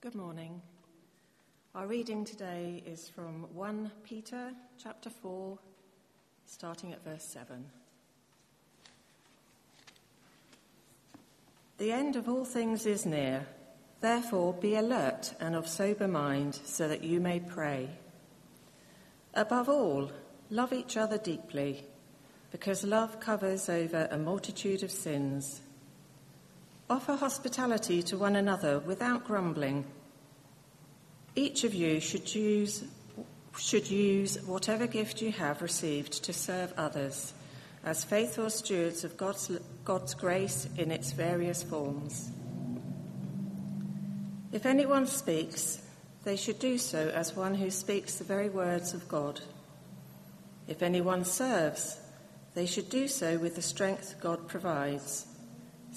Good morning. Our reading today is from 1 Peter chapter 4, starting at verse 7. The end of all things is near. Therefore, be alert and of sober mind so that you may pray. Above all, love each other deeply, because love covers over a multitude of sins. Offer hospitality to one another without grumbling. Each of you should use, should use whatever gift you have received to serve others as faithful stewards of God's, God's grace in its various forms. If anyone speaks, they should do so as one who speaks the very words of God. If anyone serves, they should do so with the strength God provides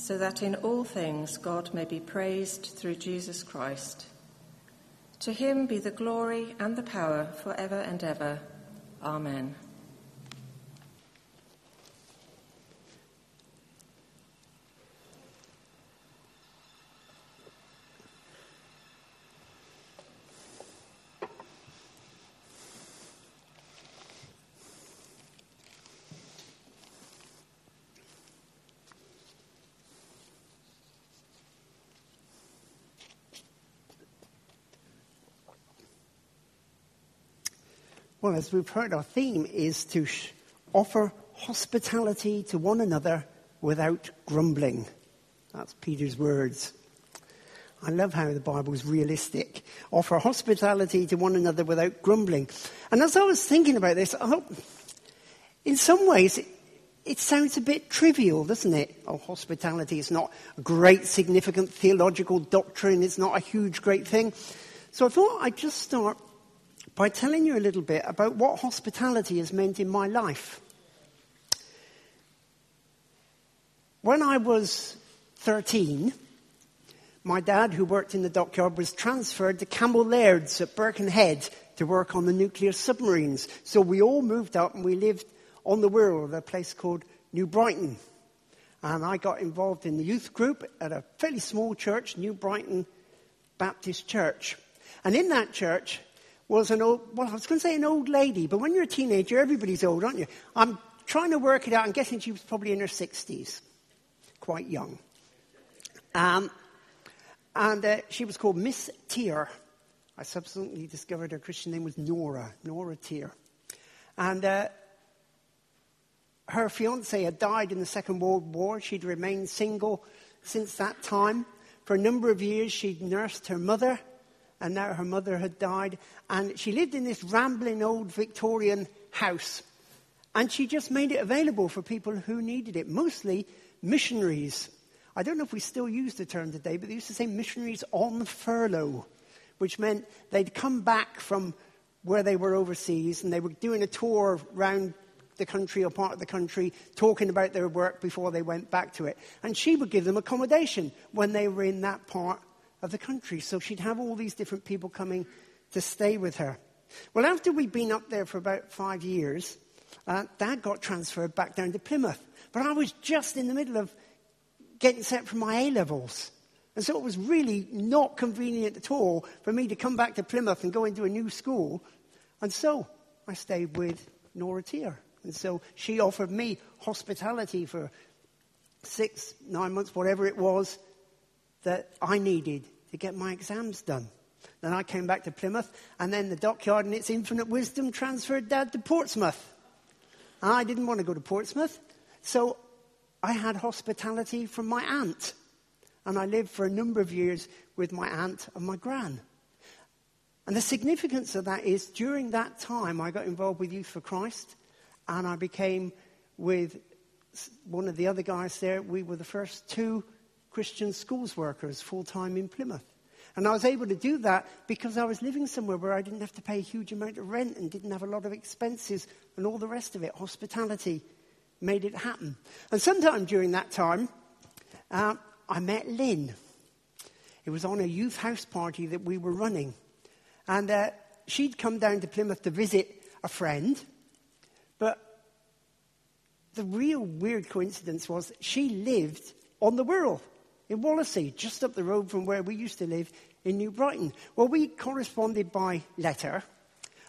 so that in all things God may be praised through Jesus Christ. To him be the glory and the power forever and ever. Amen. Well, as we've heard, our theme is to sh- offer hospitality to one another without grumbling. That's Peter's words. I love how the Bible is realistic. Offer hospitality to one another without grumbling. And as I was thinking about this, I in some ways, it, it sounds a bit trivial, doesn't it? Oh, hospitality is not a great, significant theological doctrine. It's not a huge, great thing. So I thought I'd just start by telling you a little bit about what hospitality has meant in my life. When I was 13, my dad, who worked in the dockyard, was transferred to Cammell Laird's at Birkenhead to work on the nuclear submarines. So we all moved up and we lived on the Wirral, at a place called New Brighton. And I got involved in the youth group at a fairly small church, New Brighton Baptist Church. And in that church, was an old, well, I was going to say an old lady, but when you're a teenager, everybody's old, aren't you? I'm trying to work it out. I'm guessing she was probably in her 60s, quite young. Um, and uh, she was called Miss Tear. I subsequently discovered her Christian name was Nora, Nora Tear. And uh, her fiance had died in the Second World War. She'd remained single since that time. For a number of years, she'd nursed her mother and now her mother had died. And she lived in this rambling old Victorian house. And she just made it available for people who needed it, mostly missionaries. I don't know if we still use the term today, but they used to say missionaries on furlough, which meant they'd come back from where they were overseas and they were doing a tour around the country or part of the country, talking about their work before they went back to it. And she would give them accommodation when they were in that part of the country. So she'd have all these different people coming to stay with her. Well, after we'd been up there for about five years, uh, Dad got transferred back down to Plymouth. But I was just in the middle of getting set for my A levels. And so it was really not convenient at all for me to come back to Plymouth and go into a new school. And so I stayed with Nora Tier. And so she offered me hospitality for six, nine months, whatever it was, that I needed to get my exams done. Then I came back to Plymouth, and then the dockyard, in its infinite wisdom, transferred Dad to Portsmouth. I didn't want to go to Portsmouth, so I had hospitality from my aunt. And I lived for a number of years with my aunt and my gran. And the significance of that is during that time, I got involved with Youth for Christ, and I became with one of the other guys there. We were the first two Christian schools workers full time in Plymouth. And I was able to do that because I was living somewhere where I didn't have to pay a huge amount of rent and didn't have a lot of expenses and all the rest of it. Hospitality made it happen. And sometime during that time, uh, I met Lynn. It was on a youth house party that we were running. And uh, she'd come down to Plymouth to visit a friend. But the real weird coincidence was she lived on the Wirral in Wallasey, just up the road from where we used to live in New Brighton. Well, we corresponded by letter.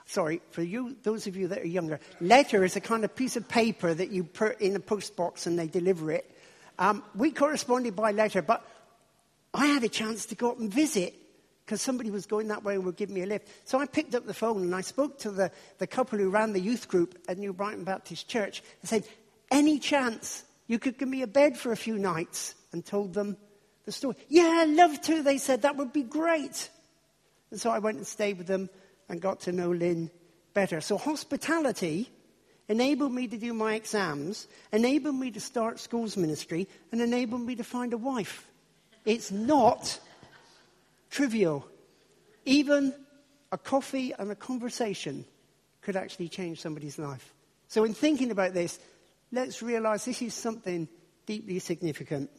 Sorry, for you, those of you that are younger, letter is a kind of piece of paper that you put in a post box and they deliver it. Um, we corresponded by letter, but I had a chance to go up and visit because somebody was going that way and would give me a lift. So I picked up the phone and I spoke to the, the couple who ran the youth group at New Brighton Baptist Church and said, Any chance you could give me a bed for a few nights? And told them the story. Yeah, love to, they said. That would be great. And so I went and stayed with them and got to know Lynn better. So hospitality enabled me to do my exams, enabled me to start schools ministry, and enabled me to find a wife. It's not trivial. Even a coffee and a conversation could actually change somebody's life. So, in thinking about this, let's realize this is something deeply significant.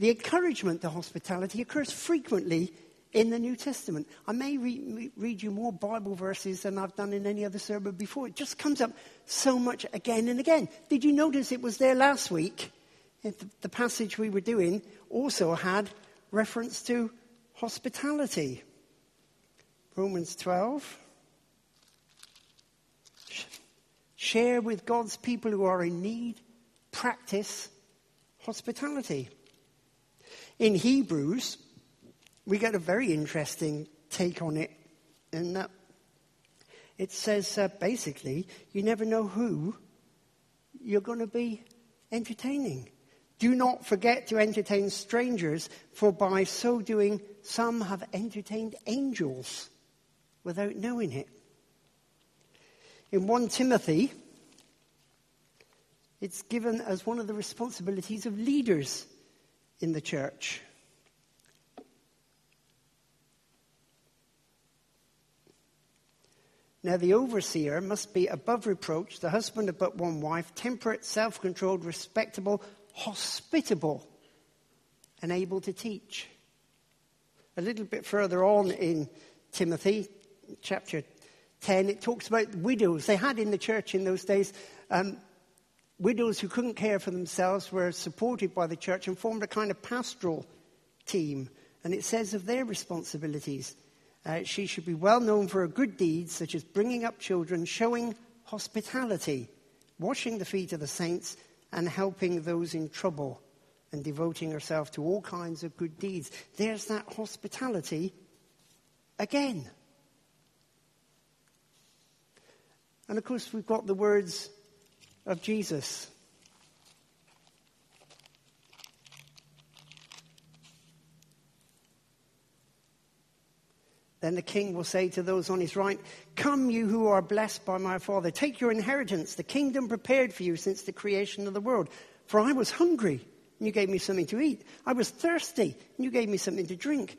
The encouragement to hospitality occurs frequently in the New Testament. I may re- read you more Bible verses than I've done in any other sermon before. It just comes up so much again and again. Did you notice it was there last week? The passage we were doing also had reference to hospitality. Romans 12. Share with God's people who are in need, practice hospitality. In Hebrews, we get a very interesting take on it, and that it says uh, basically, you never know who you're going to be entertaining. Do not forget to entertain strangers, for by so doing, some have entertained angels without knowing it. In 1 Timothy, it's given as one of the responsibilities of leaders in the church. Now, the overseer must be above reproach, the husband of but one wife, temperate, self controlled, respectable, hospitable and able to teach. A little bit further on in Timothy, chapter 10, it talks about widows. They had in the church in those days um, widows who couldn't care for themselves were supported by the church and formed a kind of pastoral team. And it says of their responsibilities, uh, she should be well known for her good deeds, such as bringing up children, showing hospitality, washing the feet of the saints, and helping those in trouble and devoting herself to all kinds of good deeds. There's that hospitality again. And of course, we've got the words of Jesus. Then the king will say to those on his right, Come, you who are blessed by my Father, take your inheritance, the kingdom prepared for you since the creation of the world. For I was hungry, and you gave me something to eat. I was thirsty, and you gave me something to drink.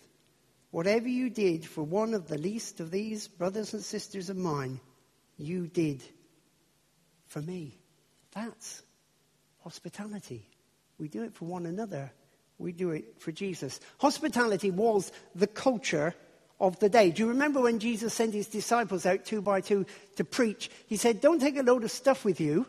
Whatever you did for one of the least of these brothers and sisters of mine, you did for me. That's hospitality. We do it for one another. We do it for Jesus. Hospitality was the culture of the day. Do you remember when Jesus sent his disciples out two by two to preach? He said, Don't take a load of stuff with you,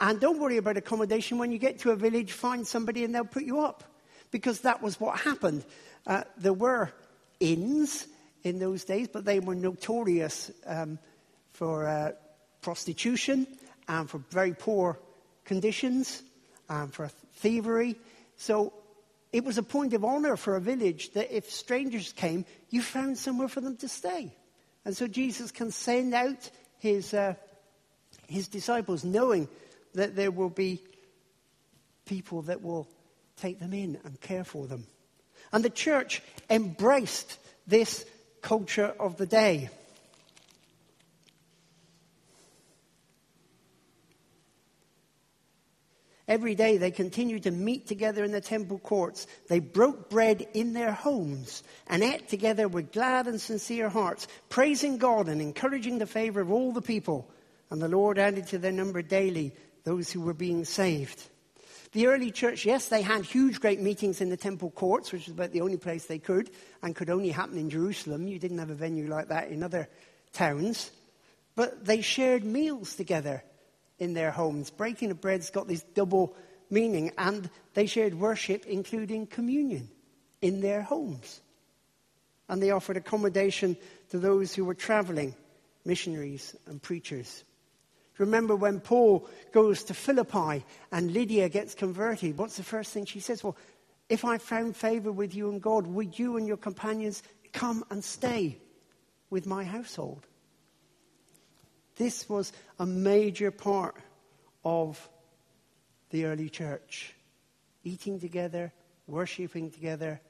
and don't worry about accommodation. When you get to a village, find somebody and they'll put you up. Because that was what happened. Uh, there were inns in those days, but they were notorious um, for uh, prostitution and for very poor conditions and for thievery. So it was a point of honor for a village that if strangers came, you found somewhere for them to stay. And so Jesus can send out his, uh, his disciples knowing that there will be people that will take them in and care for them. And the church embraced this culture of the day. Every day they continued to meet together in the temple courts. They broke bread in their homes and ate together with glad and sincere hearts, praising God and encouraging the favor of all the people. And the Lord added to their number daily those who were being saved. The early church, yes, they had huge, great meetings in the temple courts, which was about the only place they could, and could only happen in Jerusalem. You didn't have a venue like that in other towns. But they shared meals together in their homes. Breaking of bread's got this double meaning, and they shared worship, including communion, in their homes. And they offered accommodation to those who were traveling, missionaries and preachers. Remember when Paul goes to Philippi and Lydia gets converted, what's the first thing she says? Well, if I found favor with you and God, would you and your companions come and stay with my household? This was a major part of the early church. Eating together, worshipping together,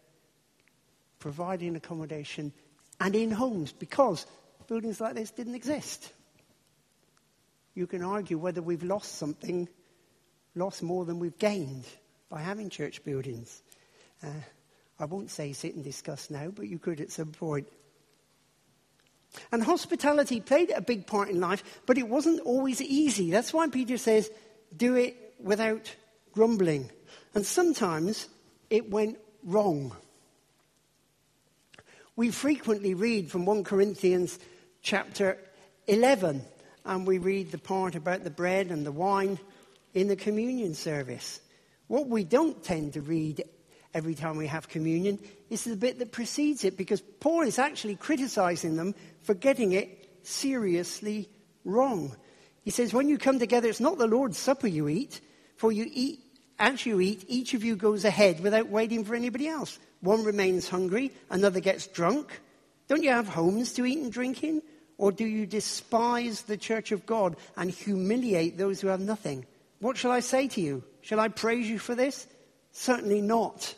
providing accommodation, and in homes, because buildings like this didn't exist. You can argue whether we've lost something, lost more than we've gained by having church buildings. Uh, I won't say sit and discuss now, but you could at some point. And hospitality played a big part in life, but it wasn't always easy. That's why Peter says, do it without grumbling. And sometimes it went wrong. We frequently read from 1 Corinthians chapter 11, and we read the part about the bread and the wine in the communion service. What we don't tend to read every time we have communion is the bit that precedes it because Paul is actually criticizing them for getting it seriously wrong. He says, when you come together, it's not the Lord's Supper you eat, for you eat, as you eat, each of you goes ahead without waiting for anybody else. One remains hungry, another gets drunk. Don't you have homes to eat and drink in? Or do you despise the church of God and humiliate those who have nothing? What shall I say to you? Shall I praise you for this? Certainly not.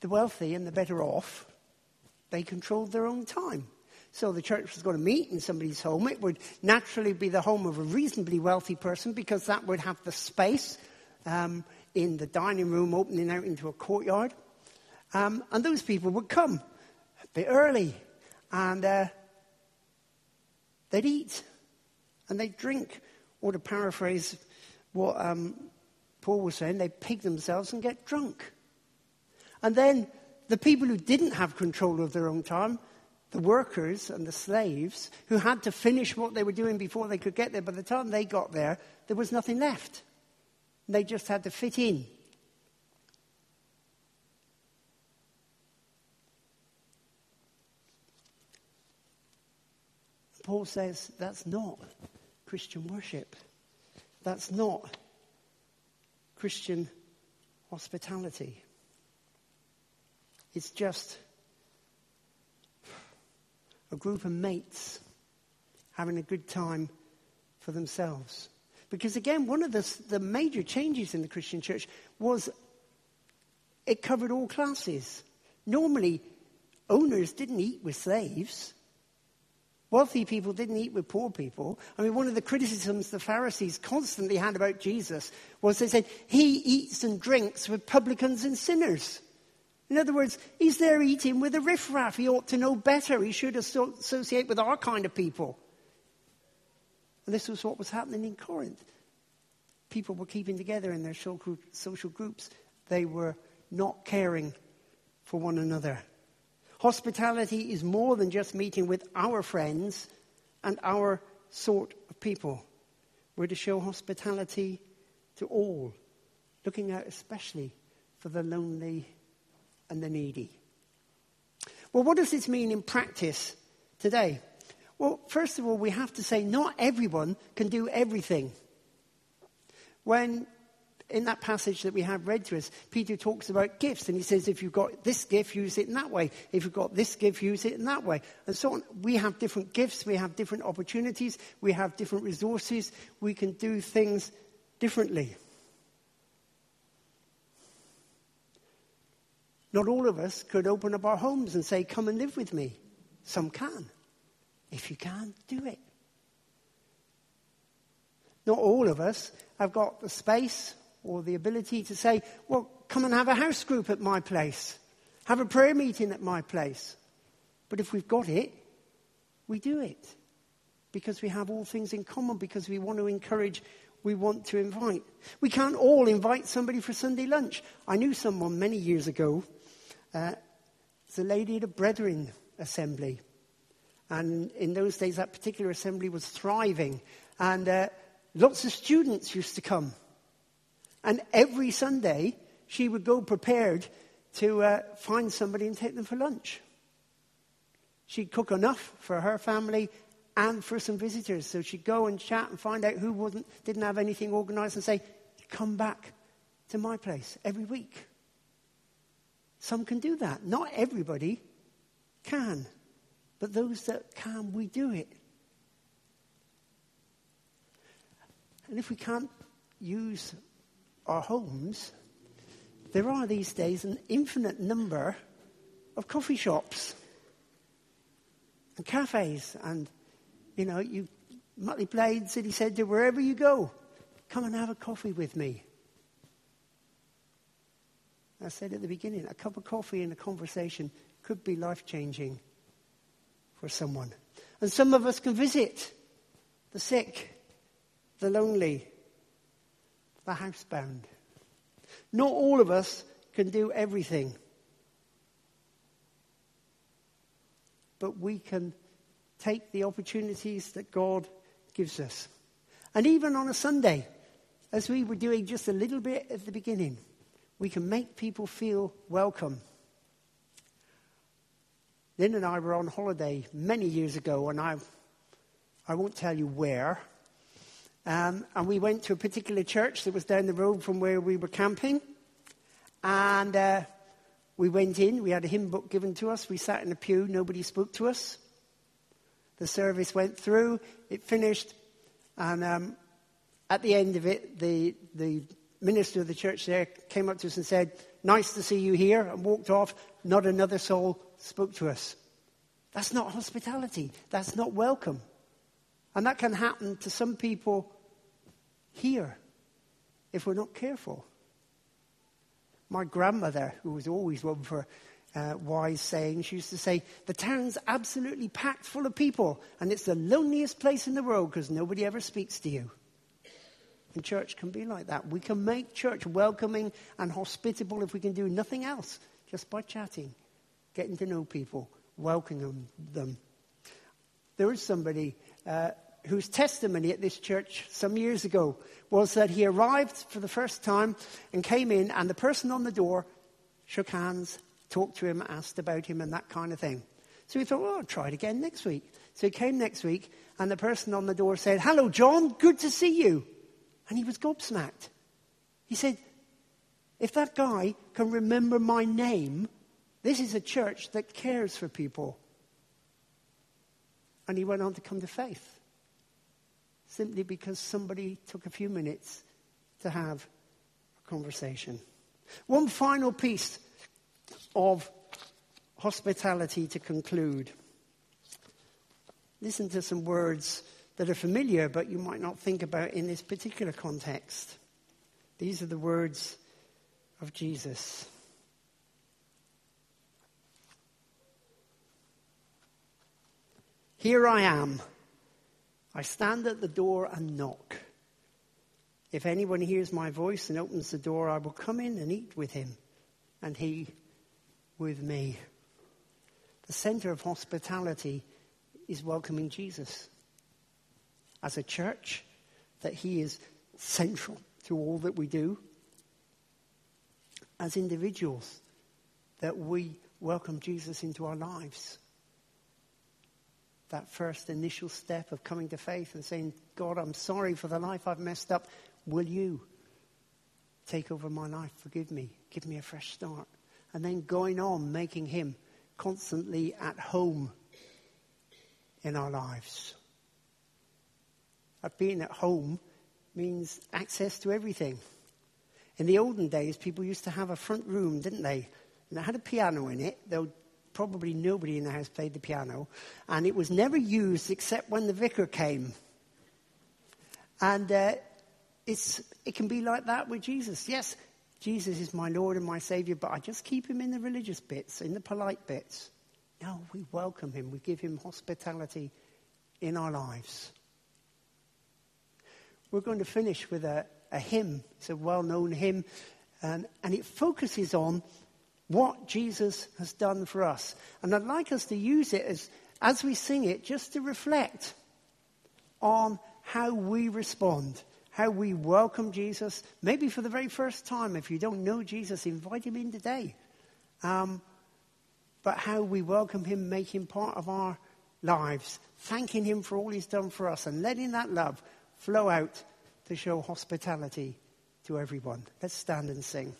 The wealthy and the better off, they controlled their own time. So the church was going to meet in somebody's home. It would naturally be the home of a reasonably wealthy person because that would have the space um, in the dining room opening out into a courtyard. Um, and those people would come a bit early and uh, they'd eat and they'd drink or to paraphrase what um, Paul was saying, they pig themselves and get drunk. And then the people who didn't have control of their own time, the workers and the slaves, who had to finish what they were doing before they could get there, by the time they got there, there was nothing left. They just had to fit in. Paul says that's not Christian worship. That's not Christian hospitality. It's just a group of mates having a good time for themselves. Because again, one of the, the major changes in the Christian church was it covered all classes. Normally, owners didn't eat with slaves. Wealthy people didn't eat with poor people. I mean, one of the criticisms the Pharisees constantly had about Jesus was they said, he eats and drinks with publicans and sinners. In other words, he's there eating with the riffraff. He ought to know better. He should associate with our kind of people. And this was what was happening in Corinth. People were keeping together in their social groups. They were not caring for one another. Hospitality is more than just meeting with our friends and our sort of people. We're to show hospitality to all, looking out especially for the lonely and the needy. Well, what does this mean in practice today? Well, first of all, we have to say not everyone can do everything. When in that passage that we have read to us, Peter talks about gifts, and he says, if you've got this gift, use it in that way. If you've got this gift, use it in that way. And so on. We have different gifts, we have different opportunities, we have different resources, we can do things differently. Not all of us could open up our homes and say, Come and live with me. Some can. If you can, do it. Not all of us have got the space or the ability to say, well, come and have a house group at my place. Have a prayer meeting at my place. But if we've got it, we do it. Because we have all things in common, because we want to encourage, we want to invite. We can't all invite somebody for Sunday lunch. I knew someone many years ago. Uh, it's a lady at a Brethren assembly. And in those days, that particular assembly was thriving. And uh, lots of students used to come. And every Sunday, she would go prepared to uh, find somebody and take them for lunch. She'd cook enough for her family and for some visitors. So she'd go and chat and find out who wasn't, didn't have anything organized and say, come back to my place every week. Some can do that. Not everybody can. But those that can, we do it. And if we can't use our homes, there are these days an infinite number of coffee shops and cafes. And, you know, you, Mutley Plain City Centre, wherever you go, come and have a coffee with me. I said at the beginning, a cup of coffee and a conversation could be life changing for someone. And some of us can visit the sick, the lonely, the housebound. Not all of us can do everything. But we can take the opportunities that God gives us. And even on a Sunday, as we were doing just a little bit at the beginning, we can make people feel welcome. Lynn and I were on holiday many years ago, and I, I won't tell you where. Um, and we went to a particular church that was down the road from where we were camping. And uh, we went in, we had a hymn book given to us. We sat in a pew, nobody spoke to us. The service went through, it finished, and um, at the end of it, the, the minister of the church there came up to us and said, Nice to see you here, and walked off. Not another soul spoke to us. That's not hospitality. That's not welcome. And that can happen to some people here if we're not careful. My grandmother, who was always one for uh, wise sayings, she used to say, The town's absolutely packed full of people, and it's the loneliest place in the world because nobody ever speaks to you. And church can be like that. We can make church welcoming and hospitable if we can do nothing else, just by chatting, getting to know people, welcoming them. There is somebody uh, whose testimony at this church some years ago was that he arrived for the first time and came in, and the person on the door shook hands, talked to him, asked about him, and that kind of thing. So he thought, well, I'll try it again next week. So he came next week, and the person on the door said, Hello, John, good to see you. And he was gobsmacked. He said, If that guy can remember my name, this is a church that cares for people. And he went on to come to faith simply because somebody took a few minutes to have a conversation. One final piece of hospitality to conclude. Listen to some words that are familiar, but you might not think about in this particular context. These are the words of Jesus. Here I am. I stand at the door and knock. If anyone hears my voice and opens the door, I will come in and eat with him, and he with me. The center of hospitality is welcoming Jesus. As a church, that he is central to all that we do. As individuals, that we welcome Jesus into our lives that first initial step of coming to faith and saying, God, I'm sorry for the life I've messed up. Will you take over my life? Forgive me. Give me a fresh start. And then going on, making Him constantly at home in our lives. That being at home means access to everything. In the olden days, people used to have a front room, didn't they? And it had a piano in it. They would probably nobody in the house played the piano, and it was never used except when the vicar came. And uh, it's, it can be like that with Jesus. Yes, Jesus is my Lord and my Savior, but I just keep him in the religious bits, in the polite bits. No, we welcome him. We give him hospitality in our lives. We're going to finish with a, a hymn. It's a well known hymn, and, and it focuses on what Jesus has done for us. And I'd like us to use it as, as we sing it just to reflect on how we respond, how we welcome Jesus. Maybe for the very first time, if you don't know Jesus, invite him in today. Um, but how we welcome him, make him part of our lives, thanking him for all he's done for us, and letting that love flow out to show hospitality to everyone. Let's stand and sing.